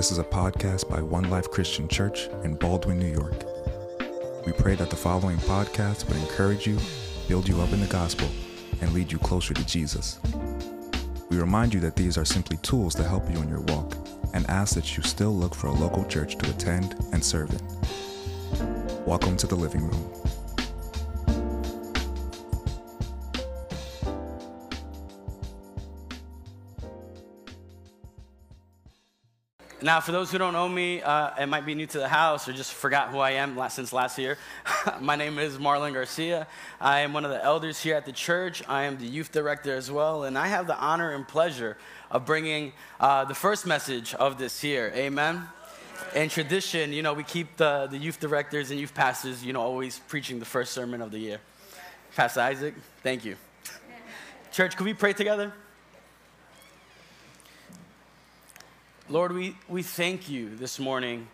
This is a podcast by One Life Christian Church in Baldwin, New York. We pray that the following podcast would encourage you, build you up in the gospel, and lead you closer to Jesus. We remind you that these are simply tools to help you in your walk and ask that you still look for a local church to attend and serve in. Welcome to the living room. Now, for those who don't know me uh, and might be new to the house or just forgot who I am last, since last year, my name is Marlon Garcia. I am one of the elders here at the church. I am the youth director as well, and I have the honor and pleasure of bringing uh, the first message of this year. Amen. In tradition, you know, we keep the, the youth directors and youth pastors, you know, always preaching the first sermon of the year. Pastor Isaac, thank you. Church, can we pray together? Lord, we, we thank you this morning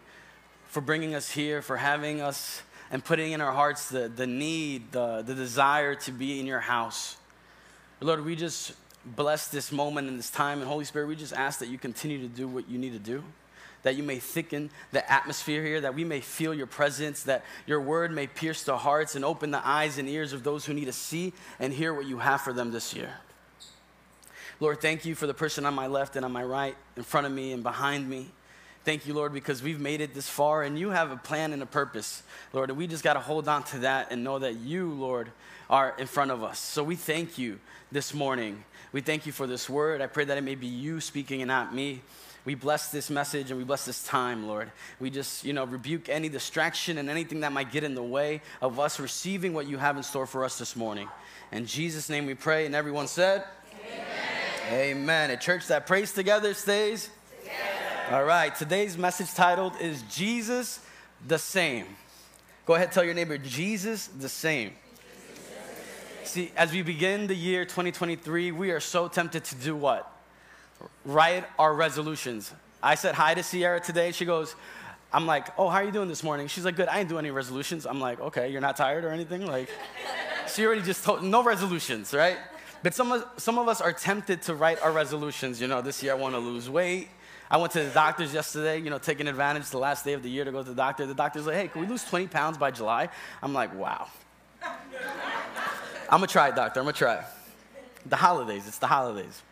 for bringing us here, for having us and putting in our hearts the, the need, the, the desire to be in your house. Lord, we just bless this moment and this time. And Holy Spirit, we just ask that you continue to do what you need to do, that you may thicken the atmosphere here, that we may feel your presence, that your word may pierce the hearts and open the eyes and ears of those who need to see and hear what you have for them this year. Lord, thank you for the person on my left and on my right, in front of me and behind me. Thank you, Lord, because we've made it this far and you have a plan and a purpose, Lord. And we just got to hold on to that and know that you, Lord, are in front of us. So we thank you this morning. We thank you for this word. I pray that it may be you speaking and not me. We bless this message and we bless this time, Lord. We just, you know, rebuke any distraction and anything that might get in the way of us receiving what you have in store for us this morning. In Jesus' name we pray. And everyone said, Amen. A church that prays together stays together. All right. Today's message titled is Jesus the Same. Go ahead, tell your neighbor, Jesus the same. See, as we begin the year 2023, we are so tempted to do what? Write our resolutions. I said hi to Sierra today. She goes, I'm like, oh, how are you doing this morning? She's like, good. I didn't do any resolutions. I'm like, okay, you're not tired or anything? Like, she already just told, no resolutions, right? But some of, some of us are tempted to write our resolutions. You know, this year I want to lose weight. I went to the doctor's yesterday, you know, taking advantage the last day of the year to go to the doctor. The doctor's like, hey, can we lose 20 pounds by July? I'm like, wow. I'm gonna try it, doctor. I'm gonna try. The holidays, it's the holidays.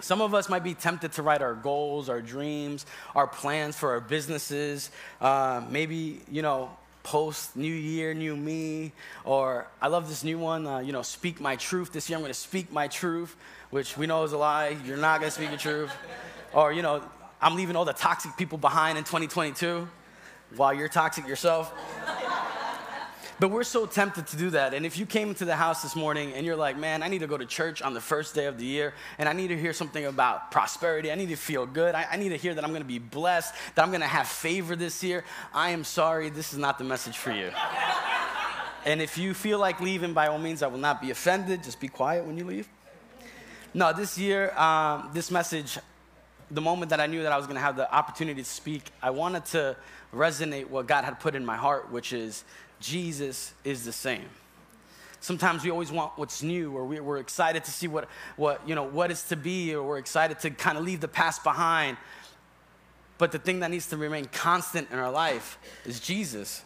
Some of us might be tempted to write our goals, our dreams, our plans for our businesses. Uh, maybe, you know, post new year, new me, or I love this new one, uh, you know, speak my truth. This year I'm going to speak my truth, which we know is a lie. You're not going to speak your truth. Or, you know, I'm leaving all the toxic people behind in 2022 while you're toxic yourself. But we're so tempted to do that. And if you came into the house this morning and you're like, man, I need to go to church on the first day of the year and I need to hear something about prosperity, I need to feel good, I, I need to hear that I'm gonna be blessed, that I'm gonna have favor this year, I am sorry, this is not the message for you. and if you feel like leaving, by all means, I will not be offended. Just be quiet when you leave. No, this year, um, this message, the moment that I knew that I was gonna have the opportunity to speak, I wanted to resonate what God had put in my heart, which is Jesus is the same. Sometimes we always want what's new, or we're excited to see what, what, you know, what is to be, or we're excited to kind of leave the past behind. But the thing that needs to remain constant in our life is Jesus.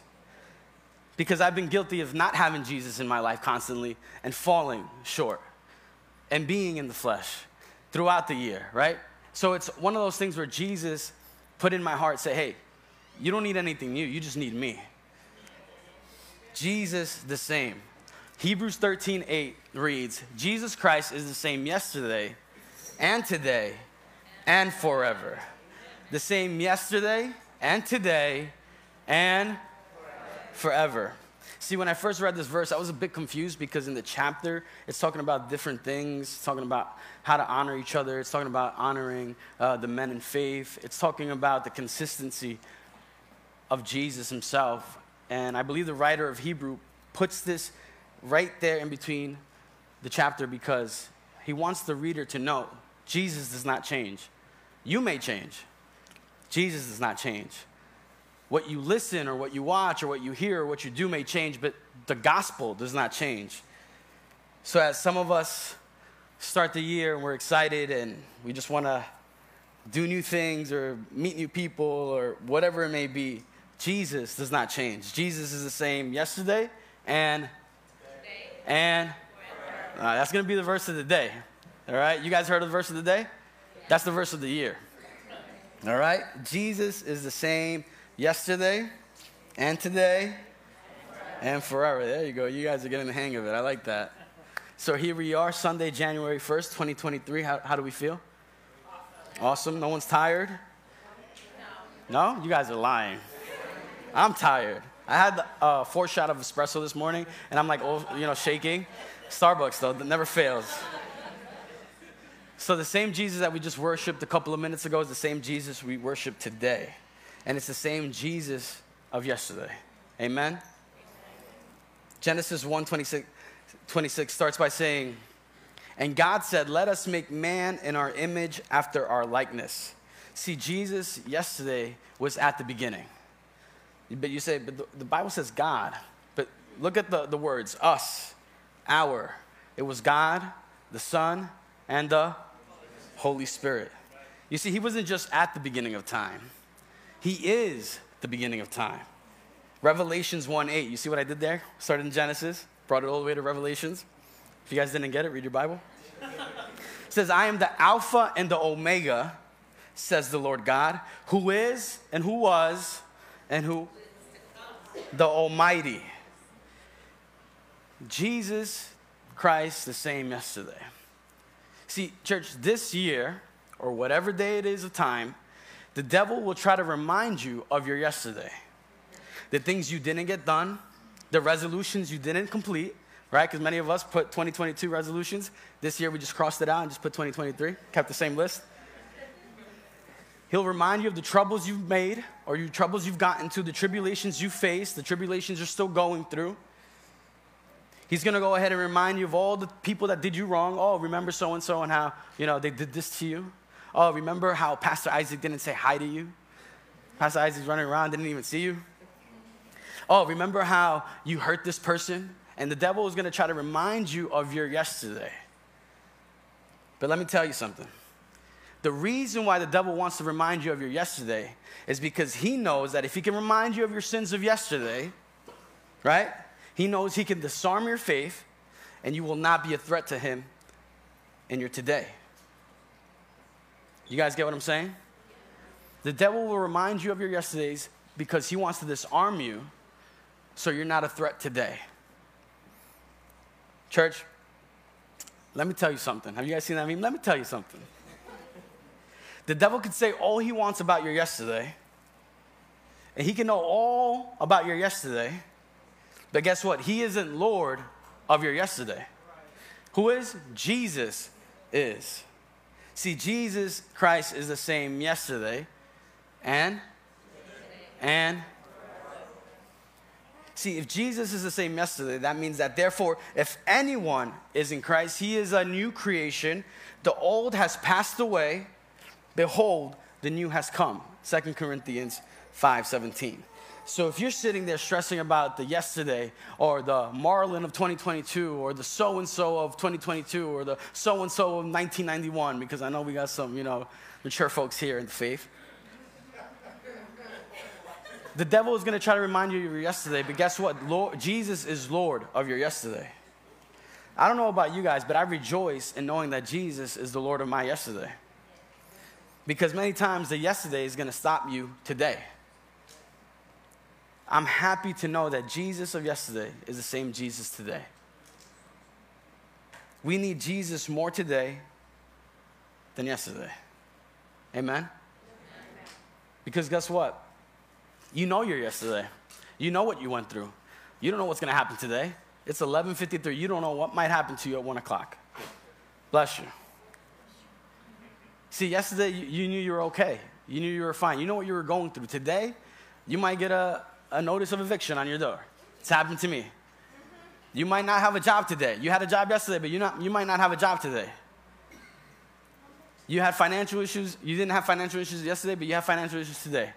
Because I've been guilty of not having Jesus in my life constantly and falling short and being in the flesh throughout the year, right? So it's one of those things where Jesus put in my heart, say, hey, you don't need anything new, you just need me. Jesus the same. Hebrews 13, 8 reads, Jesus Christ is the same yesterday and today and forever. The same yesterday and today and forever. See, when I first read this verse, I was a bit confused because in the chapter, it's talking about different things. It's talking about how to honor each other. It's talking about honoring uh, the men in faith. It's talking about the consistency of Jesus himself and I believe the writer of Hebrew puts this right there in between the chapter because he wants the reader to know Jesus does not change. You may change, Jesus does not change. What you listen or what you watch or what you hear or what you do may change, but the gospel does not change. So, as some of us start the year and we're excited and we just want to do new things or meet new people or whatever it may be, Jesus does not change. Jesus is the same yesterday and and uh, that's going to be the verse of the day. All right? You guys heard of the verse of the day? That's the verse of the year. All right? Jesus is the same yesterday and today and forever. There you go. You guys are getting the hang of it. I like that. So here we are, Sunday, January 1st, 2023. How, how do we feel? Awesome. No one's tired? No? You guys are lying. I'm tired. I had a uh, four shot of espresso this morning, and I'm like, oh, you know, shaking. Starbucks, though, that never fails. So the same Jesus that we just worshiped a couple of minutes ago is the same Jesus we worship today. And it's the same Jesus of yesterday. Amen? Genesis 1 26, 26 starts by saying, And God said, Let us make man in our image after our likeness. See, Jesus yesterday was at the beginning. But you say, but the, the Bible says God. But look at the, the words us, our. It was God, the Son, and the Holy Spirit. You see, He wasn't just at the beginning of time, He is the beginning of time. Revelations 1 8. You see what I did there? Started in Genesis, brought it all the way to Revelations. If you guys didn't get it, read your Bible. it says, I am the Alpha and the Omega, says the Lord God, who is and who was and who? The Almighty. Jesus Christ, the same yesterday. See, church, this year, or whatever day it is of time, the devil will try to remind you of your yesterday. The things you didn't get done, the resolutions you didn't complete, right? Because many of us put 2022 resolutions. This year we just crossed it out and just put 2023, kept the same list. He'll remind you of the troubles you've made or your troubles you've gotten to, the tribulations you faced, the tribulations you're still going through. He's going to go ahead and remind you of all the people that did you wrong. Oh, remember so and so and how, you know, they did this to you. Oh, remember how Pastor Isaac didn't say hi to you? Pastor Isaac's running around, didn't even see you. Oh, remember how you hurt this person? And the devil is going to try to remind you of your yesterday. But let me tell you something. The reason why the devil wants to remind you of your yesterday is because he knows that if he can remind you of your sins of yesterday, right? He knows he can disarm your faith and you will not be a threat to him in your today. You guys get what I'm saying? The devil will remind you of your yesterdays because he wants to disarm you so you're not a threat today. Church, let me tell you something. Have you guys seen that meme? Let me tell you something. The devil can say all he wants about your yesterday, and he can know all about your yesterday, but guess what? He isn't Lord of your yesterday. Who is? Jesus is. See, Jesus Christ is the same yesterday and and See, if Jesus is the same yesterday, that means that therefore, if anyone is in Christ, he is a new creation. The old has passed away, behold, the new has come. 2 Corinthians 5:17. So if you're sitting there stressing about the yesterday or the Marlon of 2022 or the so and so of 2022 or the so and so of 1991, because I know we got some, you know, mature folks here in the faith. The devil is going to try to remind you of your yesterday, but guess what? Lord, Jesus is Lord of your yesterday. I don't know about you guys, but I rejoice in knowing that Jesus is the Lord of my yesterday. Because many times the yesterday is going to stop you today. I'm happy to know that Jesus of yesterday is the same Jesus today. We need Jesus more today than yesterday. Amen? Because guess what? You know your yesterday. You know what you went through. You don't know what's going to happen today. It's 11:53. You don't know what might happen to you at one o'clock. Bless you. See, yesterday you, you knew you were okay. You knew you were fine. You know what you were going through. Today, you might get a, a notice of eviction on your door. It's happened to me. You might not have a job today. You had a job yesterday, but you, not, you might not have a job today. You had financial issues. You didn't have financial issues yesterday, but you have financial issues today.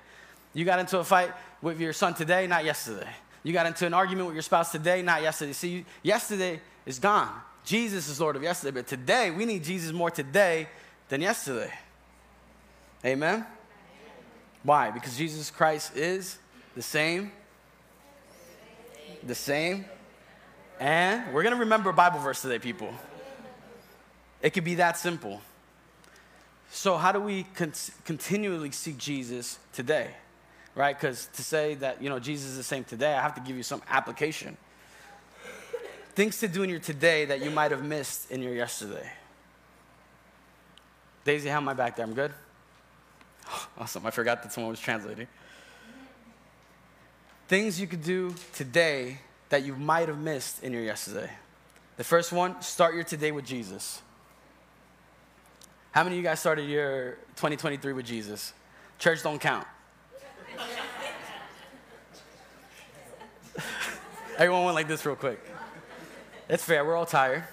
You got into a fight with your son today, not yesterday. You got into an argument with your spouse today, not yesterday. See, yesterday is gone. Jesus is Lord of yesterday, but today, we need Jesus more today than yesterday. Amen? Why? Because Jesus Christ is the same. The same. And we're going to remember a Bible verse today, people. It could be that simple. So, how do we con- continually seek Jesus today? Right? Because to say that, you know, Jesus is the same today, I have to give you some application. Things to do in your today that you might have missed in your yesterday. Daisy, how am I back there? I'm good? Awesome. I forgot that someone was translating. Things you could do today that you might have missed in your yesterday. The first one, start your today with Jesus. How many of you guys started your 2023 with Jesus? Church don't count. Everyone went like this real quick. It's fair, we're all tired.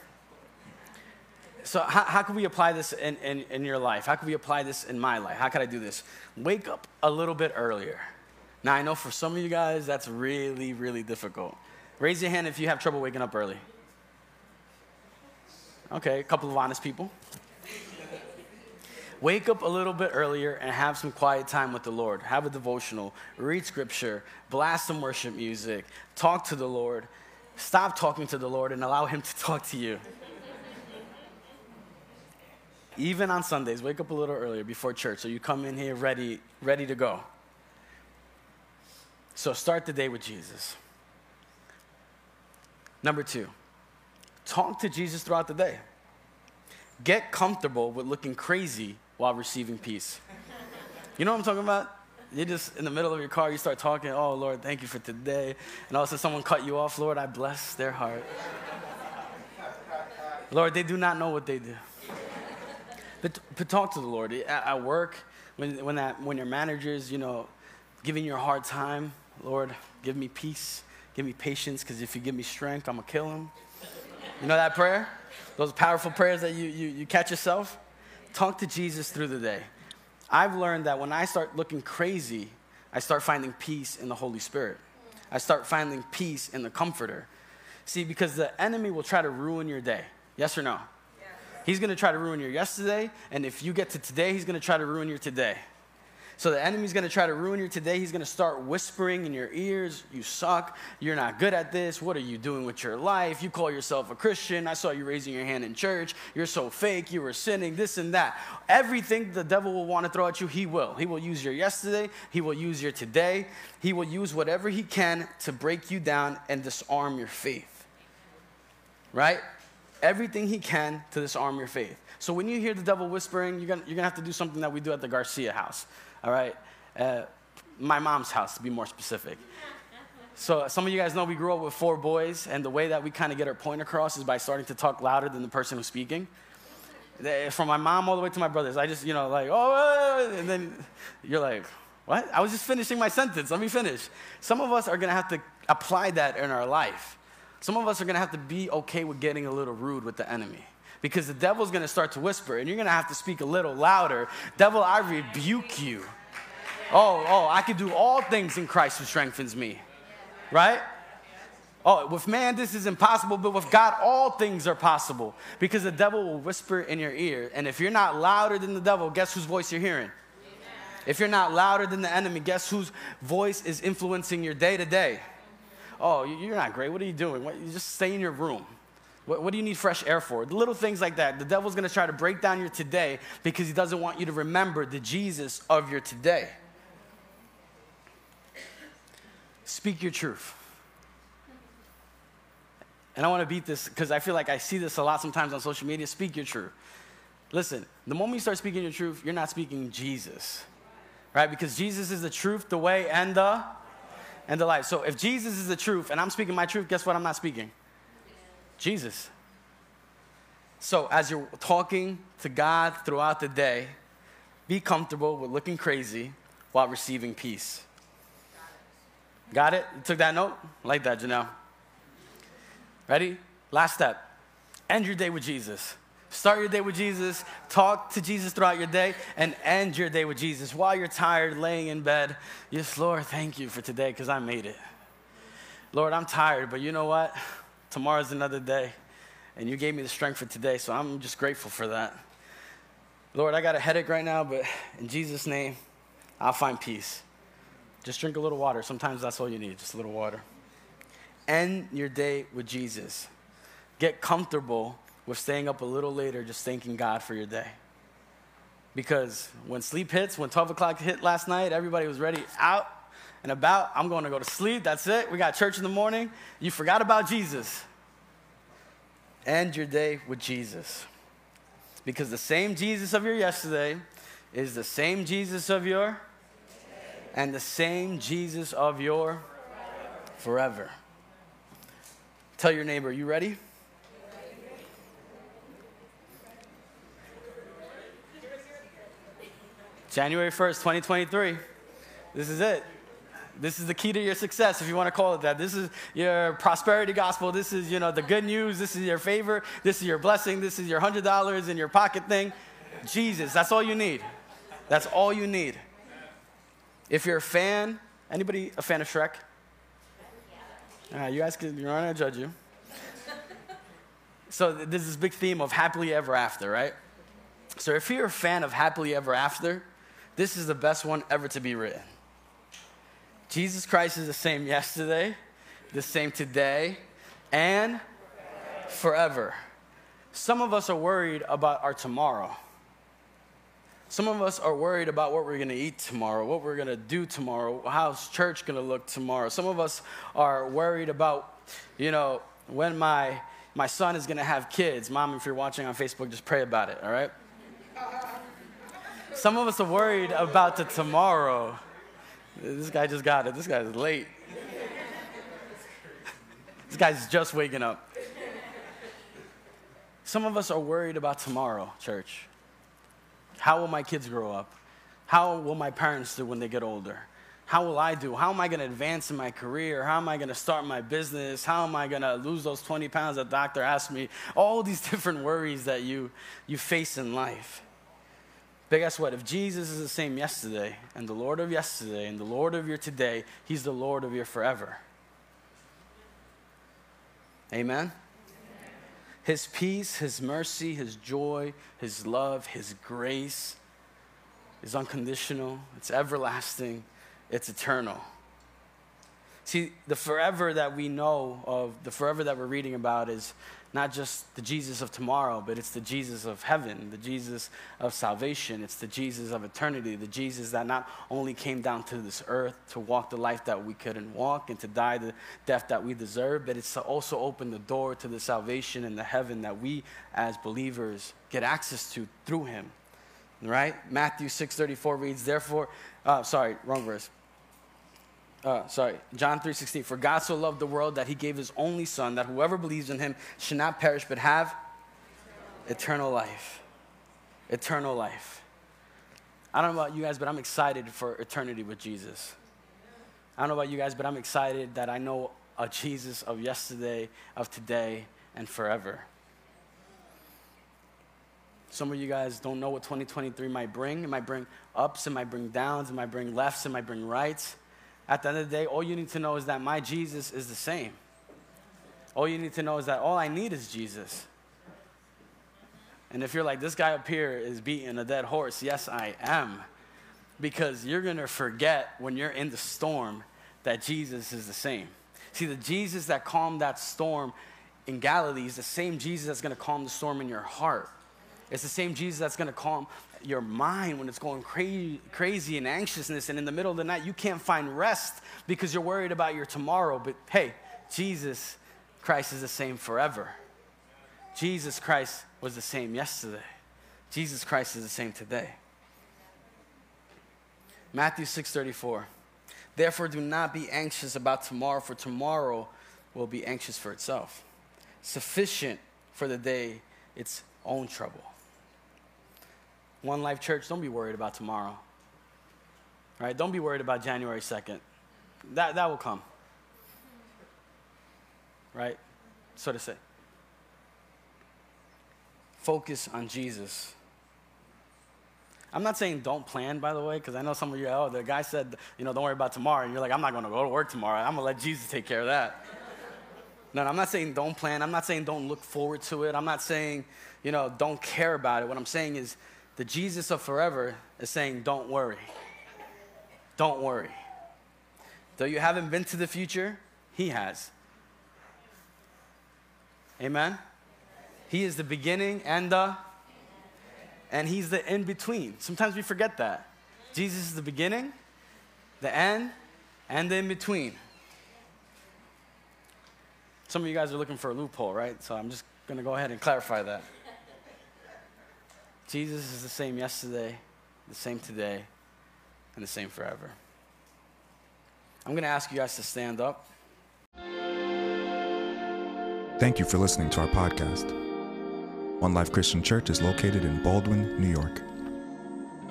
So, how, how can we apply this in, in, in your life? How can we apply this in my life? How can I do this? Wake up a little bit earlier. Now, I know for some of you guys, that's really, really difficult. Raise your hand if you have trouble waking up early. Okay, a couple of honest people. Wake up a little bit earlier and have some quiet time with the Lord. Have a devotional, read scripture, blast some worship music, talk to the Lord. Stop talking to the Lord and allow Him to talk to you. Even on Sundays, wake up a little earlier before church so you come in here ready, ready to go. So start the day with Jesus. Number two, talk to Jesus throughout the day. Get comfortable with looking crazy while receiving peace. You know what I'm talking about? You're just in the middle of your car, you start talking, oh Lord, thank you for today. And all of a sudden someone cut you off, Lord, I bless their heart. Lord, they do not know what they do. But, but talk to the Lord. At, at work, when, when, that, when your manager's, you know, giving you a hard time, Lord, give me peace, give me patience, because if you give me strength, I'm to kill him. You know that prayer? Those powerful prayers that you, you, you catch yourself? Talk to Jesus through the day. I've learned that when I start looking crazy, I start finding peace in the Holy Spirit. I start finding peace in the Comforter. See, because the enemy will try to ruin your day. Yes or no? He's going to try to ruin your yesterday, and if you get to today, he's going to try to ruin your today. So the enemy's gonna try to ruin your today. He's gonna start whispering in your ears, you suck, you're not good at this, what are you doing with your life? You call yourself a Christian, I saw you raising your hand in church, you're so fake, you were sinning, this and that. Everything the devil will wanna throw at you, he will. He will use your yesterday, he will use your today, he will use whatever he can to break you down and disarm your faith. Right? Everything he can to disarm your faith. So when you hear the devil whispering, you're gonna, you're gonna have to do something that we do at the Garcia house all right? Uh, my mom's house, to be more specific. So, some of you guys know we grew up with four boys, and the way that we kind of get our point across is by starting to talk louder than the person who's speaking. From my mom all the way to my brothers, I just, you know, like, oh, and then you're like, what? I was just finishing my sentence. Let me finish. Some of us are going to have to apply that in our life. Some of us are going to have to be okay with getting a little rude with the enemy because the devil's going to start to whisper and you're going to have to speak a little louder. Devil, I rebuke you. Oh, oh, I can do all things in Christ who strengthens me. Right? Oh, with man, this is impossible, but with God, all things are possible because the devil will whisper in your ear. And if you're not louder than the devil, guess whose voice you're hearing? If you're not louder than the enemy, guess whose voice is influencing your day to day? Oh, you're not great. What are you doing? What, you just stay in your room. What, what, do you need fresh air for? The little things like that. The devil's gonna try to break down your today because he doesn't want you to remember the Jesus of your today. Speak your truth. And I want to beat this because I feel like I see this a lot sometimes on social media. Speak your truth. Listen, the moment you start speaking your truth, you're not speaking Jesus, right? Because Jesus is the truth, the way, and the and the life. So if Jesus is the truth and I'm speaking my truth, guess what? I'm not speaking Jesus. So as you're talking to God throughout the day, be comfortable with looking crazy while receiving peace. Got it? You took that note? Like that, Janelle. Ready? Last step. End your day with Jesus. Start your day with Jesus, talk to Jesus throughout your day, and end your day with Jesus. While you're tired, laying in bed, yes, Lord, thank you for today because I made it. Lord, I'm tired, but you know what? Tomorrow's another day, and you gave me the strength for today, so I'm just grateful for that. Lord, I got a headache right now, but in Jesus' name, I'll find peace. Just drink a little water. Sometimes that's all you need, just a little water. End your day with Jesus. Get comfortable with staying up a little later, just thanking God for your day. Because when sleep hits, when 12 o'clock hit last night, everybody was ready out and about. I'm going to go to sleep. That's it. We got church in the morning. You forgot about Jesus. End your day with Jesus. Because the same Jesus of your yesterday is the same Jesus of your and the same Jesus of your forever. Tell your neighbor, you ready? January 1st, 2023. This is it. This is the key to your success, if you want to call it that. This is your prosperity gospel. This is, you know, the good news. This is your favor. This is your blessing. This is your hundred dollars in your pocket thing. Jesus, that's all you need. That's all you need. If you're a fan, anybody a fan of Shrek? Uh, you guys can, you're not gonna judge you. So there's this big theme of happily ever after, right? So if you're a fan of happily ever after, this is the best one ever to be written. Jesus Christ is the same yesterday, the same today, and forever. Some of us are worried about our tomorrow. Some of us are worried about what we're going to eat tomorrow, what we're going to do tomorrow, how's church going to look tomorrow. Some of us are worried about, you know, when my my son is going to have kids. Mom, if you're watching on Facebook, just pray about it, all right? Some of us are worried about the tomorrow. This guy just got it. This guy's late. this guy's just waking up. Some of us are worried about tomorrow, church. How will my kids grow up? How will my parents do when they get older? How will I do? How am I going to advance in my career? How am I going to start my business? How am I going to lose those 20 pounds that doctor asked me? All these different worries that you, you face in life. But guess what? If Jesus is the same yesterday, and the Lord of yesterday, and the Lord of your today, He's the Lord of your forever. Amen? His peace, His mercy, His joy, His love, His grace is unconditional, it's everlasting, it's eternal. See, the forever that we know of, the forever that we're reading about is not just the Jesus of tomorrow, but it's the Jesus of heaven, the Jesus of salvation. It's the Jesus of eternity, the Jesus that not only came down to this earth to walk the life that we couldn't walk and to die the death that we deserve, but it's to also open the door to the salvation and the heaven that we as believers get access to through him. Right? Matthew 6:34 reads, therefore, uh, sorry, wrong verse uh, sorry, John 3.16, for God so loved the world that he gave his only son, that whoever believes in him should not perish but have eternal life. Eternal life. I don't know about you guys, but I'm excited for eternity with Jesus. I don't know about you guys, but I'm excited that I know a Jesus of yesterday, of today, and forever. Some of you guys don't know what 2023 might bring. It might bring ups, it might bring downs, it might bring lefts, it might bring rights. At the end of the day, all you need to know is that my Jesus is the same. All you need to know is that all I need is Jesus. And if you're like, this guy up here is beating a dead horse, yes, I am. Because you're going to forget when you're in the storm that Jesus is the same. See, the Jesus that calmed that storm in Galilee is the same Jesus that's going to calm the storm in your heart. It's the same Jesus that's going to calm your mind when it's going crazy, crazy and anxiousness, and in the middle of the night, you can't find rest because you're worried about your tomorrow. But hey, Jesus Christ is the same forever. Jesus Christ was the same yesterday. Jesus Christ is the same today. Matthew 6:34. Therefore do not be anxious about tomorrow for tomorrow will be anxious for itself. Sufficient for the day its own trouble. One Life Church, don't be worried about tomorrow. Right? Don't be worried about January 2nd. That, that will come. Right? So to say. Focus on Jesus. I'm not saying don't plan, by the way, because I know some of you, oh, the guy said, you know, don't worry about tomorrow. And you're like, I'm not going to go to work tomorrow. I'm going to let Jesus take care of that. no, no, I'm not saying don't plan. I'm not saying don't look forward to it. I'm not saying, you know, don't care about it. What I'm saying is the Jesus of forever is saying, Don't worry. Don't worry. Though you haven't been to the future, He has. Amen? He is the beginning and the, and He's the in between. Sometimes we forget that. Jesus is the beginning, the end, and the in between. Some of you guys are looking for a loophole, right? So I'm just going to go ahead and clarify that. Jesus is the same yesterday, the same today, and the same forever. I'm going to ask you guys to stand up. Thank you for listening to our podcast. One Life Christian Church is located in Baldwin, New York.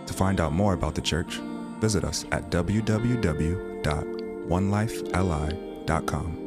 To find out more about the church, visit us at www.onelifeli.com.